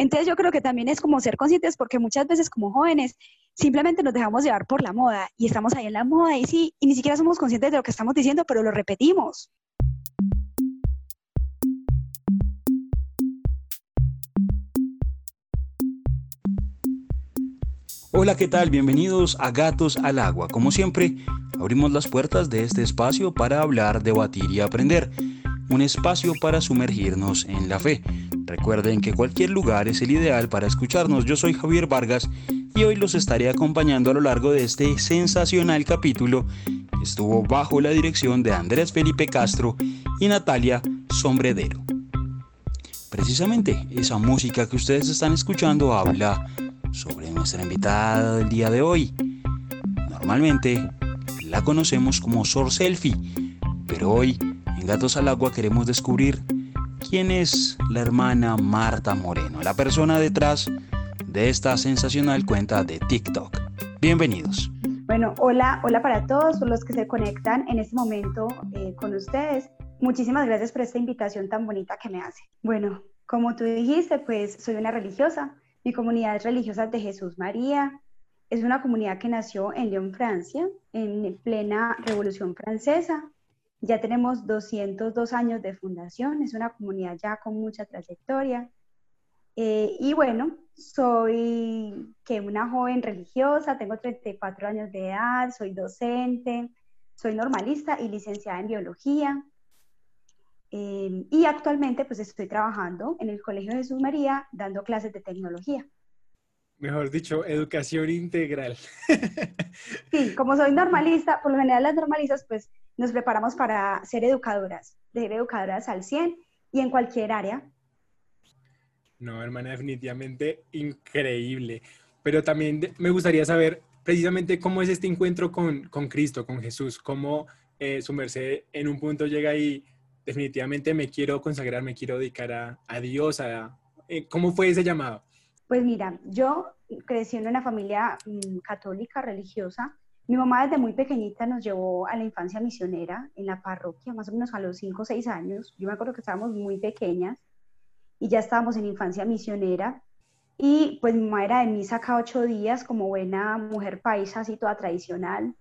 Entonces yo creo que también es como ser conscientes porque muchas veces como jóvenes simplemente nos dejamos llevar por la moda y estamos ahí en la moda y sí, y ni siquiera somos conscientes de lo que estamos diciendo, pero lo repetimos. Hola, ¿qué tal? Bienvenidos a Gatos al Agua. Como siempre, abrimos las puertas de este espacio para hablar, debatir y aprender. Un espacio para sumergirnos en la fe. Recuerden que cualquier lugar es el ideal para escucharnos. Yo soy Javier Vargas y hoy los estaré acompañando a lo largo de este sensacional capítulo que estuvo bajo la dirección de Andrés Felipe Castro y Natalia Sombredero. Precisamente esa música que ustedes están escuchando habla sobre nuestra invitada del día de hoy. Normalmente la conocemos como Sor Selfie, pero hoy en Gatos al Agua queremos descubrir quién es la hermana Marta Moreno, la persona detrás de esta sensacional cuenta de TikTok. Bienvenidos. Bueno, hola, hola para todos los que se conectan en este momento eh, con ustedes. Muchísimas gracias por esta invitación tan bonita que me hace. Bueno, como tú dijiste, pues soy una religiosa. Mi comunidad es religiosa de Jesús María. Es una comunidad que nació en Lyon, Francia, en plena Revolución Francesa. Ya tenemos 202 años de fundación, es una comunidad ya con mucha trayectoria. Eh, y bueno, soy que una joven religiosa, tengo 34 años de edad, soy docente, soy normalista y licenciada en biología. Eh, y actualmente pues estoy trabajando en el Colegio Jesús María dando clases de tecnología. Mejor dicho, educación integral. sí, como soy normalista, por lo general las normalistas pues nos preparamos para ser educadoras, ser educadoras al 100 y en cualquier área. No, hermana, definitivamente increíble. Pero también me gustaría saber precisamente cómo es este encuentro con, con Cristo, con Jesús, cómo eh, su merced en un punto llega y definitivamente me quiero consagrar, me quiero dedicar a, a Dios, a, eh, ¿cómo fue ese llamado? Pues mira, yo crecí en una familia mm, católica, religiosa, mi mamá desde muy pequeñita nos llevó a la infancia misionera en la parroquia, más o menos a los 5 o 6 años. Yo me acuerdo que estábamos muy pequeñas y ya estábamos en infancia misionera. Y pues mi mamá era de misa cada ocho días como buena mujer paisa, así toda tradicional.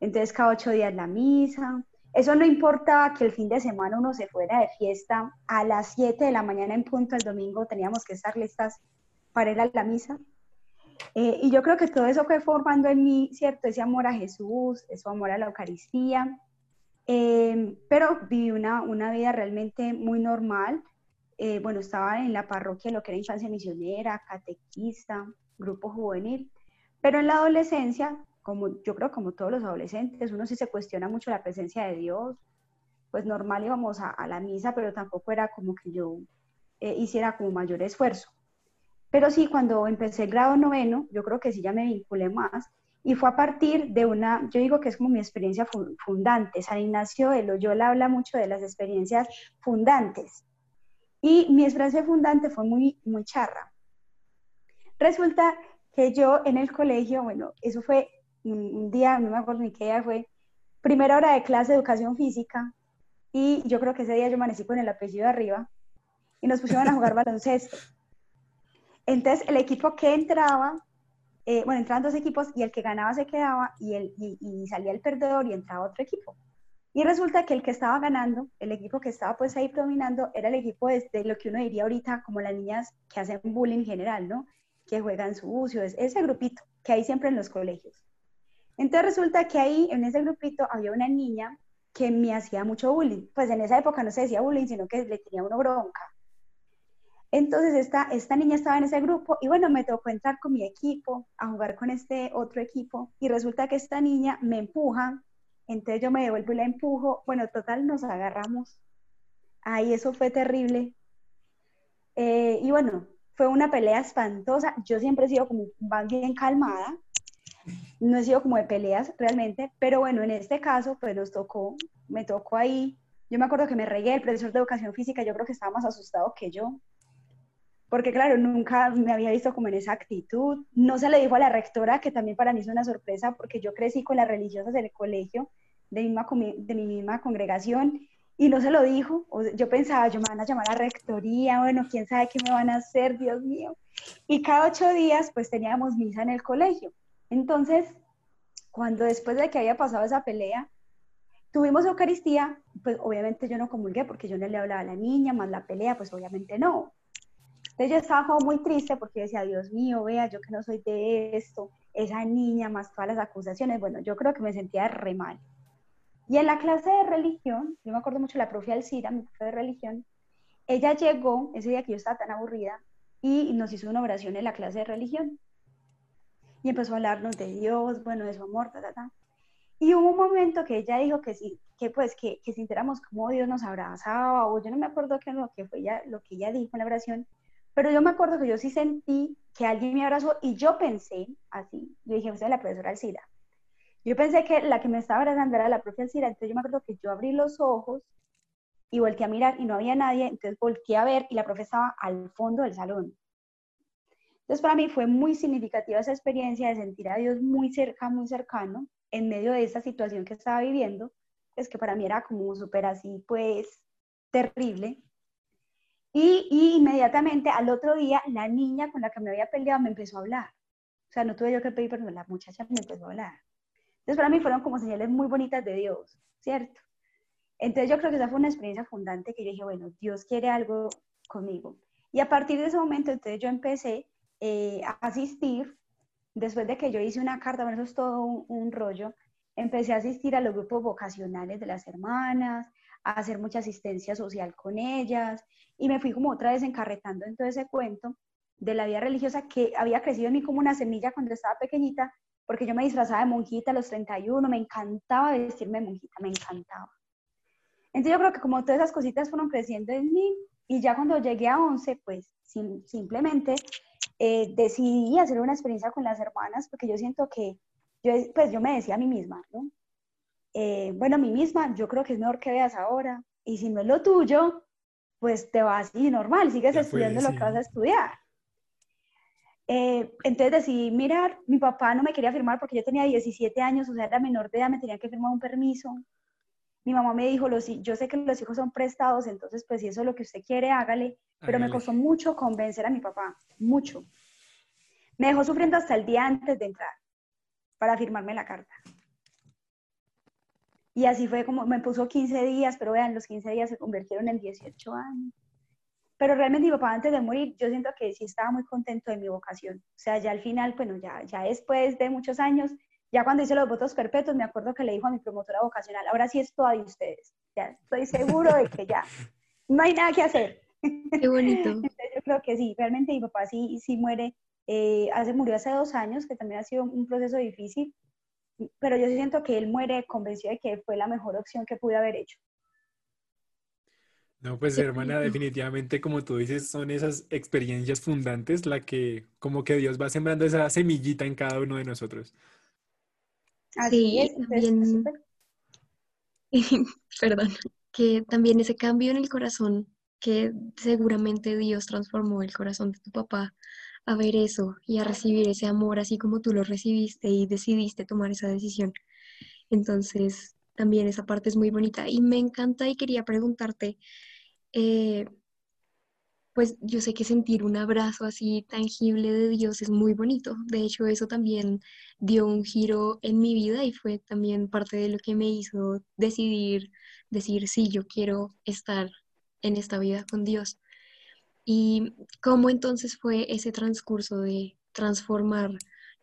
Entonces cada ocho días la misa. Eso no importaba que el fin de semana uno se fuera de fiesta. A las 7 de la mañana en punto el domingo teníamos que estar listas para ir a la misa. Eh, y yo creo que todo eso fue formando en mí, ¿cierto? Ese amor a Jesús, ese amor a la Eucaristía. Eh, pero viví una, una, vida realmente muy normal. Eh, bueno, estaba en la parroquia, lo que era infancia misionera, catequista, grupo juvenil. Pero en la adolescencia, como yo creo como todos los adolescentes, uno sí se cuestiona mucho la presencia de Dios. Pues normal íbamos a, a la misa, pero tampoco era como que yo hiciera como mayor esfuerzo. Pero sí, cuando empecé el grado noveno, yo creo que sí ya me vinculé más. Y fue a partir de una, yo digo que es como mi experiencia fundante. San Ignacio de Loyola habla mucho de las experiencias fundantes. Y mi experiencia fundante fue muy, muy charra. Resulta que yo en el colegio, bueno, eso fue un, día, no me acuerdo ni qué día fue, primera hora de clase de educación física. Y yo creo que ese día yo amanecí con el apellido arriba y nos pusieron a jugar baloncesto. Entonces, el equipo que entraba, eh, bueno, entraban dos equipos y el que ganaba se quedaba y, salía el perdedor y entraba otro equipo. Y resulta que el que estaba ganando, el equipo que estaba pues ahí dominando, era el equipo de, lo que uno diría ahorita como las niñas que hacen bullying en general, ¿no? Que juegan sucio, es ese grupito que hay siempre en los colegios. Entonces resulta que ahí, en ese grupito, había una niña que me hacía mucho bullying. Pues en esa época no se decía bullying, sino que le tenía uno bronca. Entonces esta, esta niña estaba en ese grupo y bueno, me tocó entrar con mi equipo a jugar con este otro equipo y resulta que esta niña me empuja, entonces yo me devuelvo y la empujo, bueno, total nos agarramos. Ay, eso fue terrible. Eh, y bueno, fue una pelea espantosa. Yo siempre he sido como más bien calmada, no he sido como de peleas realmente, pero bueno, en este caso pues nos tocó, me tocó ahí. Yo me acuerdo que me regué, el profesor de educación física, yo creo que estaba más asustado que yo porque claro, nunca me había visto como en esa actitud. No se le dijo a la rectora, que también para mí es una sorpresa, porque yo crecí con las religiosas del colegio, de, misma, de mi misma congregación, y no se lo dijo. Yo pensaba, yo me van a llamar a rectoría, bueno, quién sabe qué me van a hacer, Dios mío. Y cada ocho días, pues teníamos misa en el colegio. Entonces, cuando después de que había pasado esa pelea, tuvimos Eucaristía, pues obviamente yo no comulgué porque yo no le hablaba a la niña, más la pelea, pues obviamente no. Entonces yo estaba muy triste porque decía, Dios mío, vea, yo que no soy de esto, esa niña, más todas las acusaciones, bueno, yo creo que me sentía re mal. Y en la clase de religión, yo me acuerdo mucho la profe Alcira, mi profe de religión, ella llegó ese día que yo estaba tan aburrida y nos hizo una oración en la clase de religión. Y empezó a hablarnos de Dios, bueno, de su amor, ta, ta, ta. Y hubo un momento que ella dijo que sí, que pues que, que sintiéramos como Dios nos abrazaba, o yo no me acuerdo qué lo que fue ella, lo que ella dijo en la oración, pero yo me acuerdo que yo sí sentí que alguien me abrazó y yo pensé así, yo dije, usted es la profesora Alcira. Yo pensé que la que me estaba abrazando era la profesora Alcira, entonces yo me acuerdo que yo abrí los ojos y volteé a mirar y no había nadie, entonces volteé a ver y la profe estaba al fondo del salón. Entonces para mí fue muy significativa esa experiencia de sentir a Dios muy cerca, muy cercano, en medio de esta situación que estaba viviendo, es que para mí era como súper así, pues, terrible. Y, inmediatamente al otro día, la niña con la que me había peleado me empezó a hablar. O sea, no tuve yo que pedir perdón, la muchacha me empezó a hablar. Entonces, para mí fueron como señales muy bonitas de Dios, ¿cierto? Entonces, yo creo que esa fue una experiencia fundante que yo dije, bueno, Dios quiere algo conmigo. Y a partir de ese momento, entonces yo empecé eh, a asistir después de que yo hice una carta, bueno, eso es todo un, rollo, empecé a asistir a los grupos vocacionales de las hermanas, a hacer mucha asistencia social con ellas y me fui como otra vez encarretando en todo ese cuento de la vida religiosa que había crecido en mí como una semilla cuando estaba pequeñita, porque yo me disfrazaba de monjita a los 31, me encantaba vestirme de monjita, me encantaba. Entonces yo creo que como todas esas cositas fueron creciendo en mí y ya cuando llegué a 11, pues simplemente eh, decidí hacer una experiencia con las hermanas porque yo siento que, yo, pues yo me decía a mí misma, ¿no? Eh, bueno, a mí misma, yo creo que es mejor que veas ahora y si no es lo tuyo, pues te vas y normal, sigues estudiando lo que vas a estudiar. Eh, entonces decidí mirar, mi papá no me quería firmar porque yo tenía 17 años, o sea, era menor de edad, me tenían que firmar un permiso. Mi mamá me dijo, yo sé que los hijos son prestados, entonces pues si eso es lo que usted quiere, hágale. Pero me costó mucho convencer a mi papá, mucho. Me dejó sufriendo hasta el día antes de entrar para firmarme la carta. Y así fue como, me puso 15 días, pero vean, los 15 días se convirtieron en 18 años. Pero realmente mi papá antes de morir, yo siento que sí estaba muy contento de mi vocación. O sea, ya al final, bueno, ya, ya después de muchos años, ya cuando hice los votos perpetuos, me acuerdo que le dijo a mi promotora vocacional, ahora sí es toda de ustedes. Ya estoy seguro de que ya no hay nada que hacer. Qué bonito. yo creo que sí, realmente mi papá sí, sí muere, eh, hace, murió hace dos años, que también ha sido un proceso difícil, pero yo siento que él muere convencido de que fue la mejor opción que pude haber hecho. No, pues hermana, definitivamente como tú dices, son esas experiencias fundantes la que como que Dios va sembrando esa semillita en cada uno de nosotros. Así es, también, perdón, que también ese cambio en el corazón que seguramente Dios transformó el corazón de tu papá a ver eso y a recibir ese amor así como tú lo recibiste y decidiste tomar esa decisión. Entonces, también esa parte es muy bonita y me encanta y quería preguntarte, eh, pues yo sé que sentir un abrazo así tangible de Dios es muy bonito. De hecho, eso también dio un giro en mi vida y fue también parte de lo que me hizo decidir, decir, sí, yo quiero estar en esta vida con Dios. ¿Y cómo entonces fue ese transcurso de transformar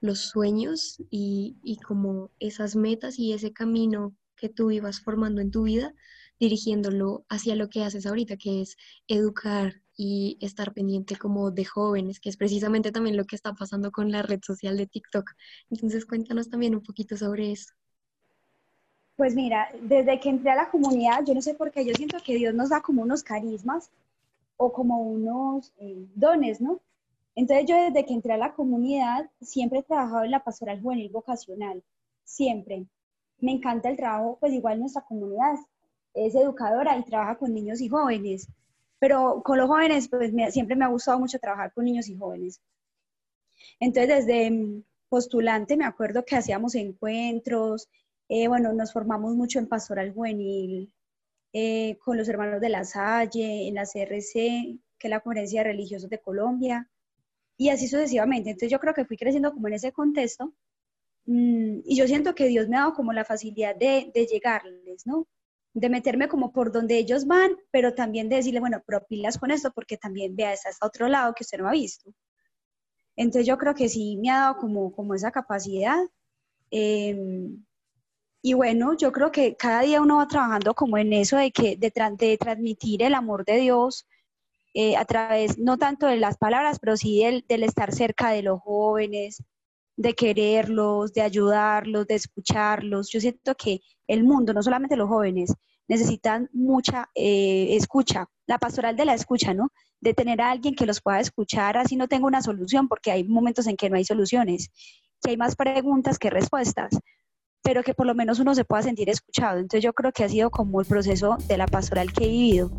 los sueños y, y como esas metas y ese camino que tú ibas formando en tu vida, dirigiéndolo hacia lo que haces ahorita, que es educar y estar pendiente como de jóvenes, que es precisamente también lo que está pasando con la red social de TikTok. Entonces cuéntanos también un poquito sobre eso. Pues mira, desde que entré a la comunidad, yo no sé por qué, yo siento que Dios nos da como unos carismas o como unos eh, dones, ¿no? Entonces yo desde que entré a la comunidad siempre he trabajado en la pastoral juvenil vocacional, siempre. Me encanta el trabajo, pues igual nuestra comunidad es educadora y trabaja con niños y jóvenes, pero con los jóvenes pues siempre me ha gustado mucho trabajar con niños y jóvenes. Entonces desde mm, postulante me acuerdo que hacíamos encuentros, eh, bueno, nos formamos mucho en pastoral juvenil eh, con los hermanos de la Salle, en la CRC, que es la Conferencia de Religiosos de Colombia, y así sucesivamente. Entonces yo creo que fui creciendo como en ese contexto mm, y yo siento que Dios me ha dado como la facilidad de, de llegarles, ¿no? De meterme como por donde ellos van, pero también de decirle, bueno, pero pilas con esto porque también vea, está hasta otro lado que usted no ha visto. Entonces yo creo que sí me ha dado como, como esa capacidad. Em, y bueno, yo creo que cada día uno va trabajando como en eso de, que, de, transmitir el amor de Dios eh, a través, no tanto de las palabras, pero sí del, del, estar cerca de los jóvenes, de quererlos, de ayudarlos, de escucharlos. Yo siento que el mundo, no solamente los jóvenes, necesitan mucha eh, escucha, la pastoral de la escucha, ¿no? De tener a alguien que los pueda escuchar, así no tengo una solución, porque hay momentos en que no hay soluciones, que hay más preguntas que respuestas pero que por lo menos uno se pueda sentir escuchado. Entonces yo creo que ha sido como el proceso de la pastoral que he vivido.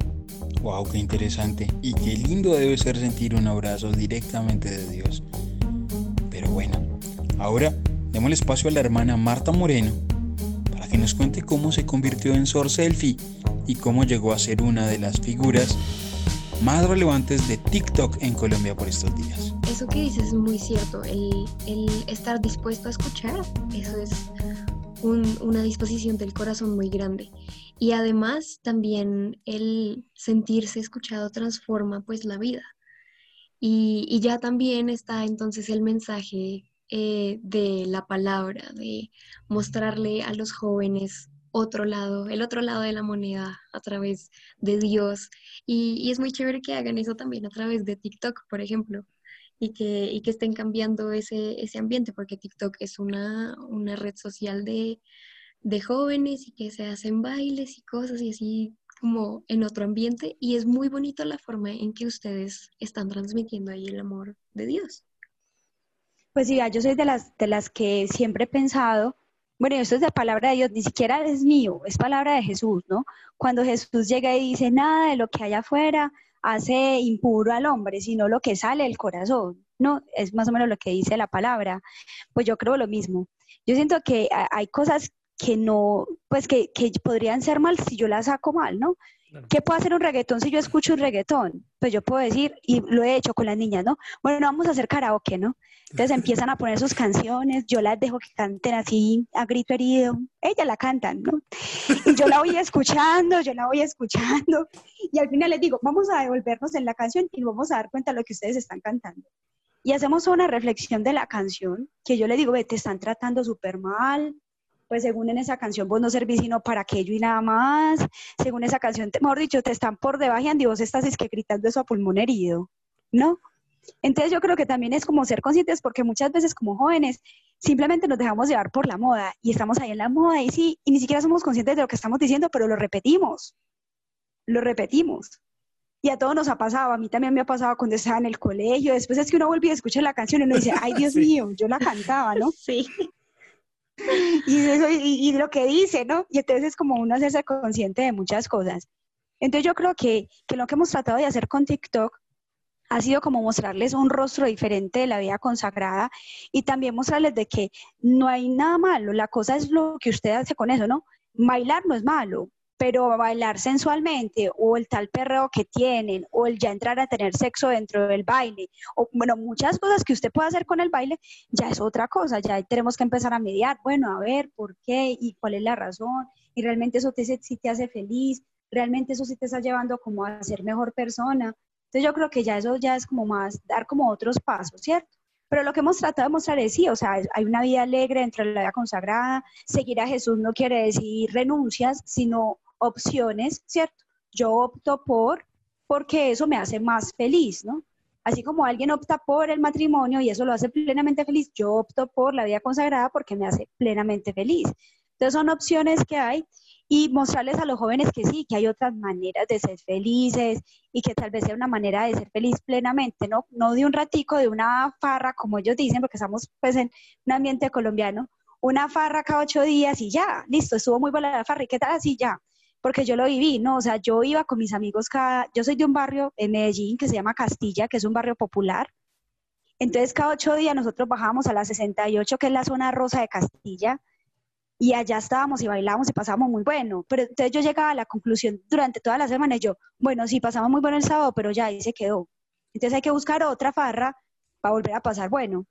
Wow, qué interesante y qué lindo debe ser sentir un abrazo directamente de Dios. Pero bueno, ahora demos espacio a la hermana Marta Moreno para que nos cuente cómo se convirtió en Sor Selfie y cómo llegó a ser una de las figuras más relevantes de TikTok en Colombia por estos días. Eso que dices es muy cierto, el, el estar dispuesto a escuchar, eso es una disposición del corazón muy grande. Y además también el sentirse escuchado transforma pues la vida. Y, ya también está entonces el mensaje eh, de la palabra, de mostrarle a los jóvenes otro lado, el otro lado de la moneda a través de Dios. Y, y es muy chévere que hagan eso también a través de TikTok, por ejemplo y que, y que estén cambiando ese, ese ambiente, porque TikTok es una, una red social de, de jóvenes y que se hacen bailes y cosas y así como en otro ambiente y es muy bonito la forma en que ustedes están transmitiendo ahí el amor de Dios. Pues sí, yo soy de las, de las que siempre he pensado, bueno, esto es de palabra de Dios, ni siquiera es mío, es palabra de Jesús, ¿no? Cuando Jesús llega y dice, nada de lo que hay afuera hace impuro al hombre, sino lo que sale del corazón, ¿no? Es más o menos lo que dice la palabra. Pues yo creo lo mismo. Yo siento que hay cosas que no, pues que, que podrían ser mal si yo las saco mal, ¿no? ¿Qué puedo hacer un reggaetón si yo escucho un reggaetón? Pues yo puedo decir, y lo he hecho con las niñas, ¿no? Bueno, vamos a hacer karaoke, ¿no? Entonces empiezan a poner sus canciones, yo las dejo que canten así a grito herido, ellas la cantan, ¿no? Y yo la voy escuchando, yo la voy escuchando, y al final les digo, vamos a devolvernos en la canción y vamos a dar cuenta de lo que ustedes están cantando. Y hacemos una reflexión de la canción, que yo le digo, ve, te están tratando súper mal, pues según en esa canción vos no servís sino para aquello y nada más, según esa canción, mejor dicho, te están por debajo y vos estás es que gritando eso a pulmón herido, ¿no? Entonces yo creo que también es como ser conscientes porque muchas veces como jóvenes simplemente nos dejamos llevar por la moda y estamos ahí en la moda y sí, y ni siquiera somos conscientes de lo que estamos diciendo, pero lo repetimos, lo repetimos. Y a todos nos ha pasado, a mí también me ha pasado cuando estaba en el colegio, después es que uno vuelve y escucha la canción y uno dice, ay Dios mío, yo la cantaba, ¿no? Sí y, lo que dice, ¿no? Y entonces es como uno hacerse consciente de muchas cosas. Entonces yo creo que, que lo que hemos tratado de hacer con TikTok ha sido como mostrarles un rostro diferente de la vida consagrada y también mostrarles de que no hay nada malo, la cosa es lo que usted hace con eso, ¿no? Bailar no es malo, pero bailar sensualmente o el tal perreo que tienen o el ya entrar a tener sexo dentro del baile o bueno, muchas cosas que usted puede hacer con el baile ya es otra cosa, ya tenemos que empezar a mediar, bueno, a ver por qué y cuál es la razón y realmente eso te, si te hace feliz, realmente eso sí te está llevando como a ser mejor persona. Entonces yo creo que ya eso ya es como más dar como otros pasos, ¿cierto? Pero lo que hemos tratado de mostrar es sí, o sea, hay una vida alegre dentro de la vida consagrada. Seguir a Jesús no quiere decir renuncias, sino opciones, ¿cierto? Yo opto por, porque eso me hace más feliz, ¿no? Así como alguien opta por el matrimonio y eso lo hace plenamente feliz, yo opto por la vida consagrada porque me hace plenamente feliz. Entonces son opciones que hay y mostrarles a los jóvenes que sí, que hay otras maneras de ser felices y que tal vez sea una manera de ser feliz plenamente, ¿no? No de un ratico, de una farra, como ellos dicen, porque estamos pues en un ambiente colombiano, una farra cada ocho días y ya, listo, estuvo muy buena la farra y qué tal así ya porque yo lo viví, ¿no? O sea, yo iba con mis amigos cada, yo soy de un barrio en Medellín que se llama Castilla, que es un barrio popular. Entonces, cada ocho días nosotros bajábamos a la 68, que es la zona rosa de Castilla, y allá estábamos y bailábamos y pasábamos muy bueno. Pero entonces yo llegaba a la conclusión durante toda la semana y yo, bueno, sí, pasamos muy bueno el sábado, pero ya ahí se quedó. Entonces hay que buscar otra farra para volver a pasar bueno.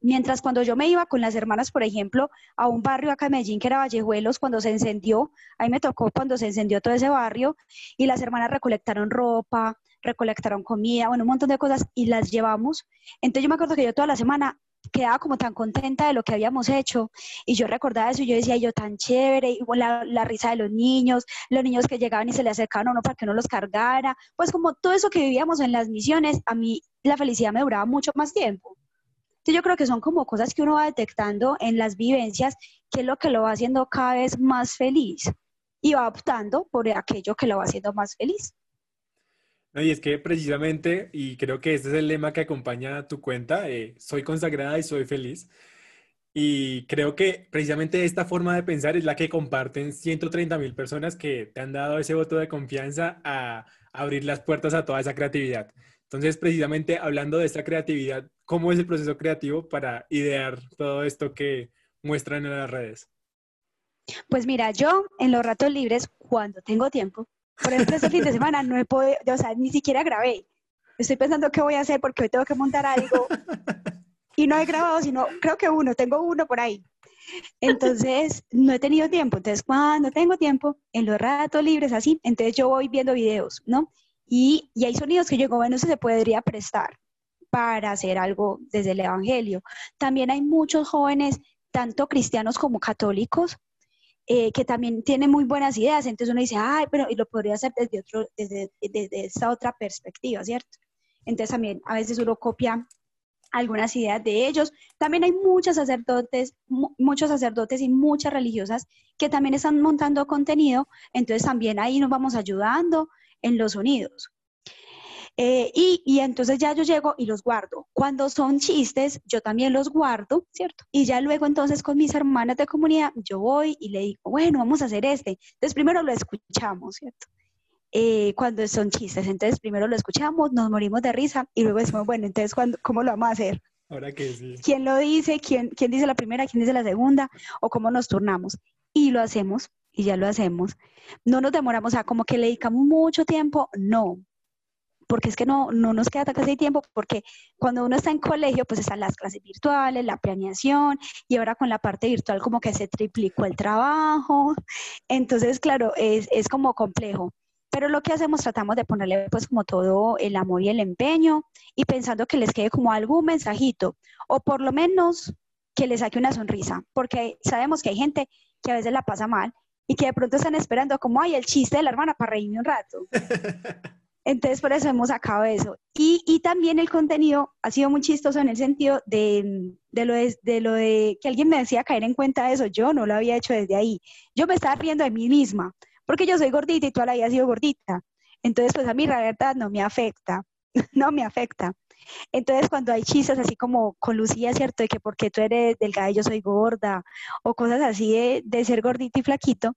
Mientras cuando yo me iba con las hermanas, por ejemplo, a un barrio acá en Medellín que era Vallejuelos, cuando se encendió, ahí me tocó cuando se encendió todo ese barrio y las hermanas recolectaron ropa, recolectaron comida, bueno, un montón de cosas y las llevamos. Entonces yo me acuerdo que yo toda la semana quedaba como tan contenta de lo que habíamos hecho y yo recordaba eso y yo decía yo tan chévere, igual la, la, risa de los niños, los niños que llegaban y se le acercaban a uno para que uno los cargara, pues como todo eso que vivíamos en las misiones, a mí la felicidad me duraba mucho más tiempo. Entonces yo creo que son como cosas que uno va detectando en las vivencias, que es lo que lo va haciendo cada vez más feliz y va optando por aquello que lo va haciendo más feliz. No, y es que precisamente, y creo que este es el lema que acompaña tu cuenta, eh, soy consagrada y soy feliz. Y creo que precisamente esta forma de pensar es la que comparten 130 mil personas que te han dado ese voto de confianza a abrir las puertas a toda esa creatividad. Entonces, precisamente hablando de esta creatividad, ¿cómo es el proceso creativo para idear todo esto que muestran en las redes? Pues mira, yo en los ratos libres, cuando tengo tiempo, por ejemplo, este fin de semana no he podido, o sea, ni siquiera grabé. Estoy pensando qué voy a hacer porque hoy tengo que montar algo y no he grabado, sino creo que uno, tengo uno por ahí. Entonces, no he tenido tiempo. Entonces, cuando tengo tiempo, en los ratos libres, así, entonces yo voy viendo videos, ¿no? Y, y hay sonidos que yo digo, bueno, se podría prestar para hacer algo desde el Evangelio. También hay muchos jóvenes, tanto cristianos como católicos, eh, que también tiene muy buenas ideas. Entonces uno dice, ay, pero y lo podría hacer desde, otro, desde, desde esta otra perspectiva, ¿cierto? Entonces también a veces uno copia algunas ideas de ellos. También hay muchos sacerdotes, muchos sacerdotes y muchas religiosas que también están montando contenido, entonces también ahí nos vamos ayudando en los sonidos. Eh, y, y, entonces ya yo llego y los guardo. Cuando son chistes, yo también los guardo, ¿cierto? Y ya luego entonces con mis hermanas de comunidad, yo voy y le digo, bueno, vamos a hacer este. Entonces primero lo escuchamos, ¿cierto? Eh, cuando son chistes, entonces primero lo escuchamos, nos morimos de risa y luego decimos, bueno, entonces ¿cómo lo vamos a hacer? Ahora que sí. ¿Quién lo dice? ¿Quién, ¿Quién dice la primera? ¿Quién dice la segunda? ¿O cómo nos turnamos? Y lo hacemos, y ya lo hacemos. No nos demoramos, sea, como que le dedicamos mucho tiempo, no, porque es que no, no nos queda casi tiempo, porque cuando uno está en colegio, pues están las clases virtuales, la planeación, y ahora con la parte virtual como que se triplicó el trabajo. Entonces, claro, es, es como complejo. Pero lo que hacemos, tratamos de ponerle pues como todo el amor y el empeño y pensando que les quede como algún mensajito o por lo menos que les saque una sonrisa, porque sabemos que hay gente que a veces la pasa mal y que de pronto están esperando como, ay, el chiste de la hermana para reírme un rato. Entonces, por eso hemos sacado eso. Y, también el contenido ha sido muy chistoso en el sentido de, de, lo de, de, lo de que alguien me decía caer en cuenta de eso. Yo no lo había hecho desde ahí. Yo me estaba riendo de mí misma, porque yo soy gordita y toda la vida he sido gordita. Entonces, pues a mí la verdad no me afecta, no me afecta. Entonces, cuando hay chistes así como con Lucía, ¿cierto? De que porque tú eres delgada y yo soy gorda, o cosas así de, de ser gordita y flaquito,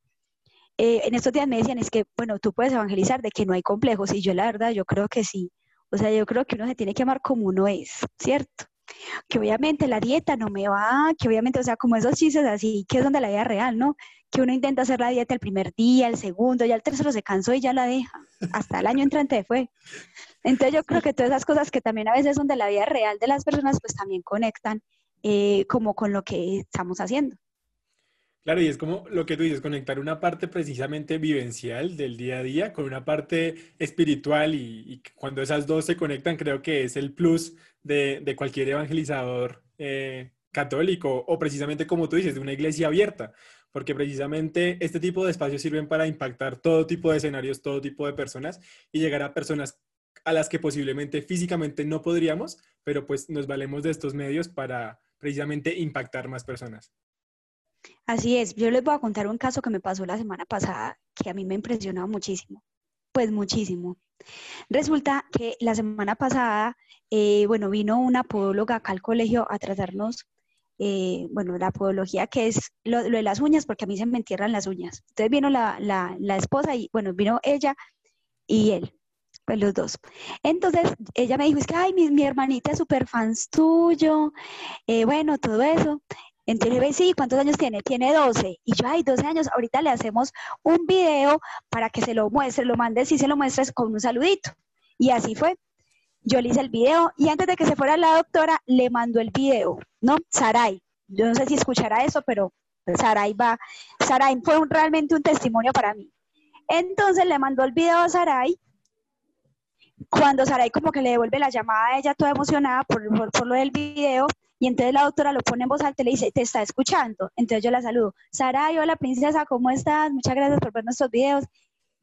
eh, en estos días me decían, es que, bueno, tú puedes evangelizar de que no hay complejos, y yo la verdad, yo creo que sí. O sea, yo creo que uno se tiene que amar como uno es, ¿cierto? Que obviamente la dieta no me va, que obviamente, o sea, como esos chistes así, que es donde la vida real, ¿no? Que uno intenta hacer la dieta el primer día, el segundo, ya el tercero se cansó y ya la deja. Hasta el año entrante fue. Entonces yo creo que todas esas cosas que también a veces son de la vida real de las personas, pues también conectan eh, como con lo que estamos haciendo. Claro, y es como lo que tú dices, conectar una parte precisamente vivencial del día a día con una parte espiritual y, cuando esas dos se conectan creo que es el plus de, cualquier evangelizador eh, católico o precisamente como tú dices, de una iglesia abierta, porque precisamente este tipo de espacios sirven para impactar todo tipo de escenarios, todo tipo de personas y llegar a personas a las que posiblemente físicamente no podríamos, pero pues nos valemos de estos medios para precisamente impactar más personas. Así es, yo les voy a contar un caso que me pasó la semana pasada que a mí me impresionó muchísimo, pues muchísimo. Resulta que la semana pasada, eh, bueno, vino una podóloga acá al colegio a tratarnos, eh, bueno, la podología que es lo, de las uñas, porque a mí se me entierran las uñas. Entonces vino la, la, esposa y, bueno, vino ella y él pues los dos. Entonces ella me dijo, es que, ay, mi, hermanita es súper fans tuyo, eh, bueno, todo eso. Entonces sí, ¿cuántos años tiene? Tiene 12. Y yo, ay, 12 años, ahorita le hacemos un video para que se lo muestre, lo mandes y se lo muestres con un saludito. Y así fue. Yo le hice el video y antes de que se fuera la doctora, le mandó el video, ¿no? Saray. Yo no sé si escuchará eso, pero Saray va. Saray fue realmente un testimonio para mí. Entonces le mandó el video a Saray. Cuando Saray como que le devuelve la llamada a ella toda emocionada por, por lo del video, y entonces la doctora lo pone en voz alta y le dice, te está escuchando. Entonces yo la saludo. Saray, hola princesa, ¿cómo estás? Muchas gracias por ver nuestros videos.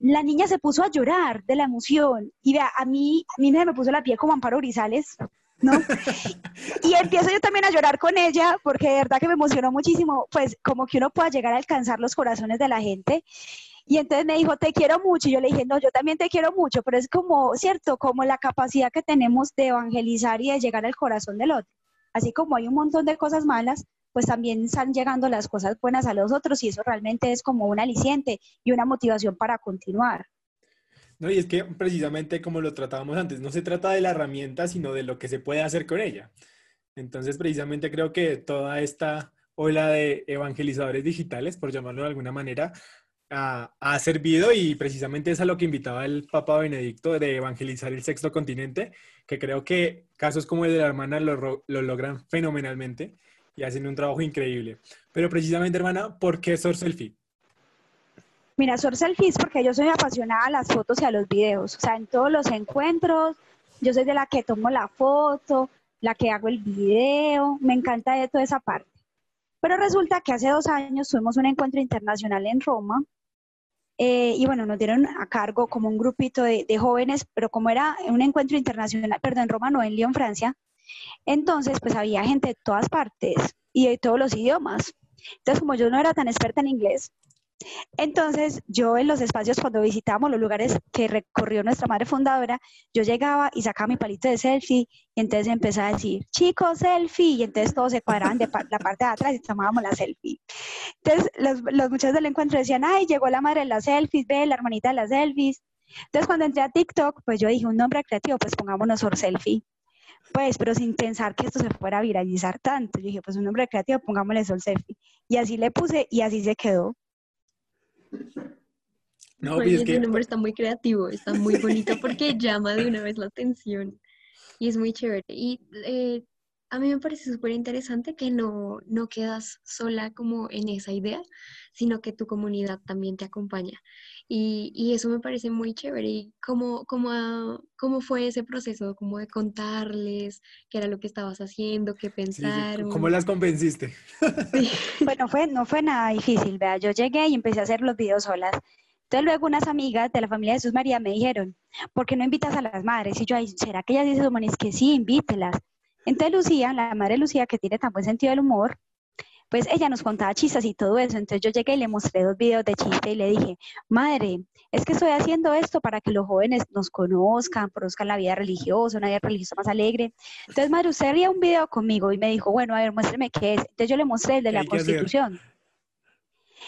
La niña se puso a llorar de la emoción. Y vea, a mí, a mí me puso la piel como Amparo Grisales, ¿no? y empiezo yo también a llorar con ella, porque de verdad que me emocionó muchísimo, pues como que uno pueda llegar a alcanzar los corazones de la gente. Y entonces me dijo, te quiero mucho. Y yo le dije, no, yo también te quiero mucho, pero es como, cierto, como la capacidad que tenemos de evangelizar y de llegar al corazón del otro así como hay un montón de cosas malas, pues también están llegando las cosas buenas a los otros y eso realmente es como un aliciente y una motivación para continuar. No, y es que precisamente como lo tratábamos antes, no se trata de la herramienta, sino de lo que se puede hacer con ella. Entonces, precisamente creo que toda esta ola de evangelizadores digitales, por llamarlo de alguna manera, ha, servido y precisamente es a lo que invitaba el Papa Benedicto de evangelizar el sexto continente, que creo que casos como el de la hermana lo, logran fenomenalmente y hacen un trabajo increíble. Pero precisamente, hermana, ¿por qué Sor Selfie? Mira, Sor Selfie es porque yo soy apasionada a las fotos y a los videos. O sea, en todos los encuentros, yo soy de la que tomo la foto, la que hago el video, me encanta de toda esa parte. Pero resulta que hace dos años tuvimos un encuentro internacional en Roma eh, y bueno, nos dieron a cargo como un grupito de, jóvenes, pero como era un encuentro internacional, perdón, en Roma, no en Lyon, Francia, entonces pues había gente de todas partes y de todos los idiomas. Entonces, como yo no era tan experta en inglés, entonces, yo en los espacios cuando visitábamos los lugares que recorrió nuestra madre fundadora, yo llegaba y sacaba mi palito de selfie y entonces empezaba a decir, chicos, selfie, y entonces todos se cuadraban de la parte de atrás y tomábamos la selfie. Entonces, los, los muchachos del encuentro decían, ay, llegó la madre de las selfies, ve, la hermanita de las selfies. Entonces, cuando entré a TikTok, pues yo dije, un nombre creativo, pues pongámonos por selfie. Pues, pero sin pensar que esto se fuera a viralizar tanto. Yo dije, pues un nombre creativo, pongámosle sol selfie. Y así le puse y así se quedó. No, Oye, ese nombre está muy creativo, está muy bonito porque llama de una vez la atención y es muy chévere. Y eh, a mí me parece súper interesante que no, no quedas sola como en esa idea, sino que tu comunidad también te acompaña. Y, y eso me parece muy chévere. ¿Y cómo, cómo, cómo fue ese proceso? ¿Cómo de contarles qué era lo que estabas haciendo, qué pensaron? ¿Cómo las convenciste? bueno, fue, no fue nada difícil, vea. Yo llegué y empecé a hacer los videos solas. Entonces luego unas amigas de la familia de Jesús María me dijeron, ¿por qué no invitas a las madres? Y yo, ¿será que ellas dicen, es que sí, invítelas? Entonces Lucía, la madre Lucía, que tiene tan buen sentido del humor, pues ella nos contaba chistes y todo eso. Entonces yo llegué y le mostré dos videos de chiste y le dije, madre, es que estoy haciendo esto para que los jóvenes nos conozcan, conozcan la vida religiosa, una vida religiosa más alegre. Entonces, madre, usted haría un video conmigo y me dijo, bueno, a ver, muéstreme qué es. Entonces yo le mostré el de la Constitución.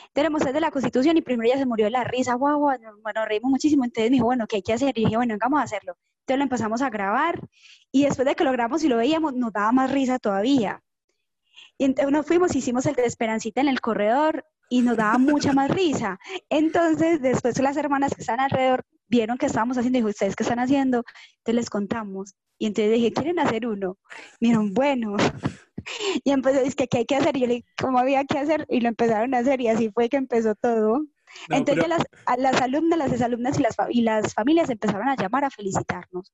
Entonces le mostré el de la Constitución y primero ella se murió de la risa, guau, guau, bueno, reímos muchísimo. Entonces me dijo, bueno, ¿qué hay que hacer? Y dije, bueno, vamos a hacerlo. Lo empezamos a grabar y después de que lo grabamos y lo veíamos, nos daba más risa todavía. Y entonces nos fuimos, hicimos el de Esperancita en el corredor y nos daba mucha más risa. Entonces, después las hermanas que están alrededor vieron que estábamos haciendo y dijo, ¿ustedes qué están haciendo? Entonces les contamos. Y entonces dije, ¿quieren hacer uno? Miren, bueno. Y empezó, es que, ¿qué hay que hacer? Y yo le dije, ¿cómo había que hacer? Y lo empezaron a hacer y así fue que empezó todo. Entonces las, las, alumnas, las exalumnas y las, y las familias empezaron a llamar a felicitarnos.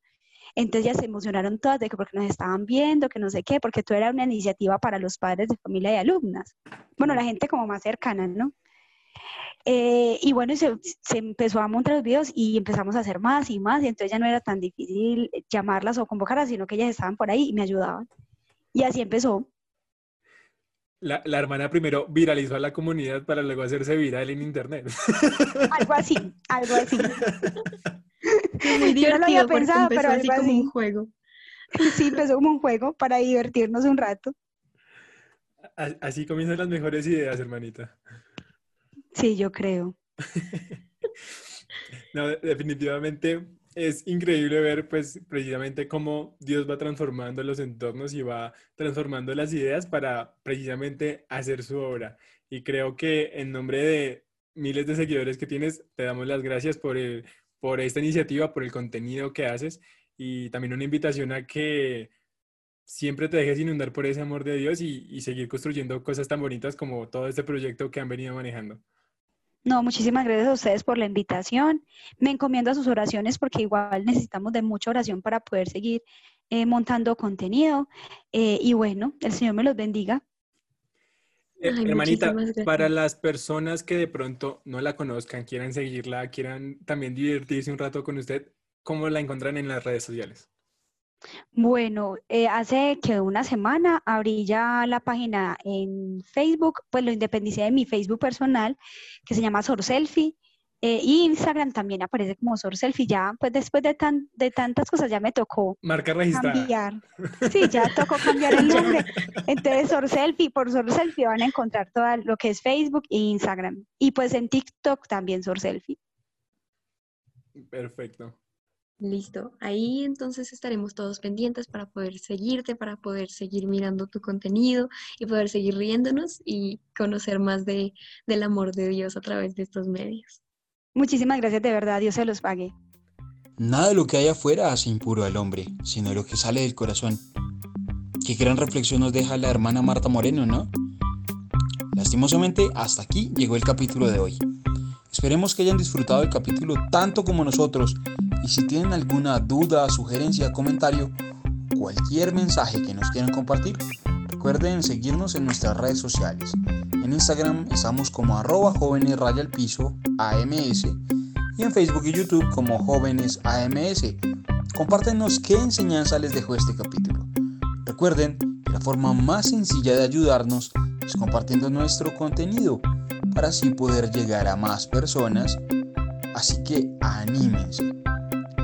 Entonces ya se emocionaron todas de que porque nos estaban viendo, que no sé qué, porque todo era una iniciativa para los padres de familia y alumnas. Bueno, la gente como más cercana, ¿no? Eh, y bueno, se, se, empezó a montar los videos y empezamos a hacer más y más, y entonces ya no era tan difícil llamarlas o convocarlas, sino que ellas estaban por ahí y me ayudaban. Y así empezó. La, la, hermana primero viralizó a la comunidad para luego hacerse viral en internet. Algo así, algo así. Muy Yo no lo había pensado, pero así como un juego. Sí, empezó como un juego para divertirnos un rato. Así comienzan las mejores ideas, hermanita. Sí, yo creo. no, definitivamente es increíble ver pues precisamente cómo Dios va transformando los entornos y va transformando las ideas para precisamente hacer su obra. Y creo que en nombre de miles de seguidores que tienes, te damos las gracias por, por esta iniciativa, por el contenido que haces y también una invitación a que siempre te dejes inundar por ese amor de Dios y, y seguir construyendo cosas tan bonitas como todo este proyecto que han venido manejando. No, muchísimas gracias a ustedes por la invitación. Me encomiendo a sus oraciones porque igual necesitamos de mucha oración para poder seguir eh, montando contenido. Eh, y bueno, el Señor me los bendiga. Eh, hermanita, para las personas que de pronto no la conozcan, quieran seguirla, quieran también divertirse un rato con usted, ¿cómo la encuentran en las redes sociales? Bueno, eh, hace que una semana abrí ya la página en Facebook, pues lo independicé de mi Facebook personal, que se llama Sorselfie. Eh, y Instagram también aparece como Sorselfie. Ya, pues después de, tan, de tantas cosas ya me tocó Marca registrada. cambiar. Sí, ya tocó cambiar el nombre. Entonces, Sorselfie, por Sorselfie van a encontrar todo lo que es Facebook e Instagram. Y pues en TikTok también Sorselfie. Perfecto. Listo. Ahí entonces estaremos todos pendientes para poder seguirte, para poder seguir mirando tu contenido y poder seguir riéndonos y conocer más de, del amor de Dios a través de estos medios. Muchísimas gracias de verdad, Dios se los pague. Nada de lo que hay afuera hace impuro al hombre, sino lo que sale del corazón. Qué gran reflexión nos deja la hermana Marta Moreno, ¿no? Lastimosamente, hasta aquí llegó el capítulo de hoy. Esperemos que hayan disfrutado el capítulo tanto como nosotros y si tienen alguna duda, sugerencia, comentario, cualquier mensaje que nos quieran compartir, recuerden seguirnos en nuestras redes sociales. En Instagram estamos como arroba jóvenes al piso AMS y en Facebook y YouTube como jóvenes AMS. Compártenos qué enseñanza les dejó este capítulo. Recuerden que la forma más sencilla de ayudarnos es compartiendo nuestro contenido para así poder llegar a más personas. Así que anímense.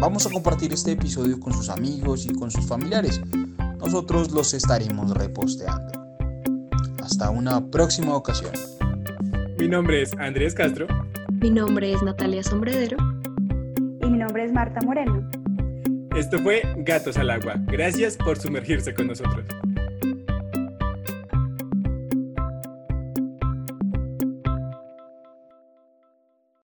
Vamos a compartir este episodio con sus amigos y con sus familiares. Nosotros los estaremos reposteando. Hasta una próxima ocasión. Mi nombre es Andrés Castro. Mi nombre es Natalia Sombredero. Y mi nombre es Marta Moreno. Esto fue Gatos al Agua. Gracias por sumergirse con nosotros.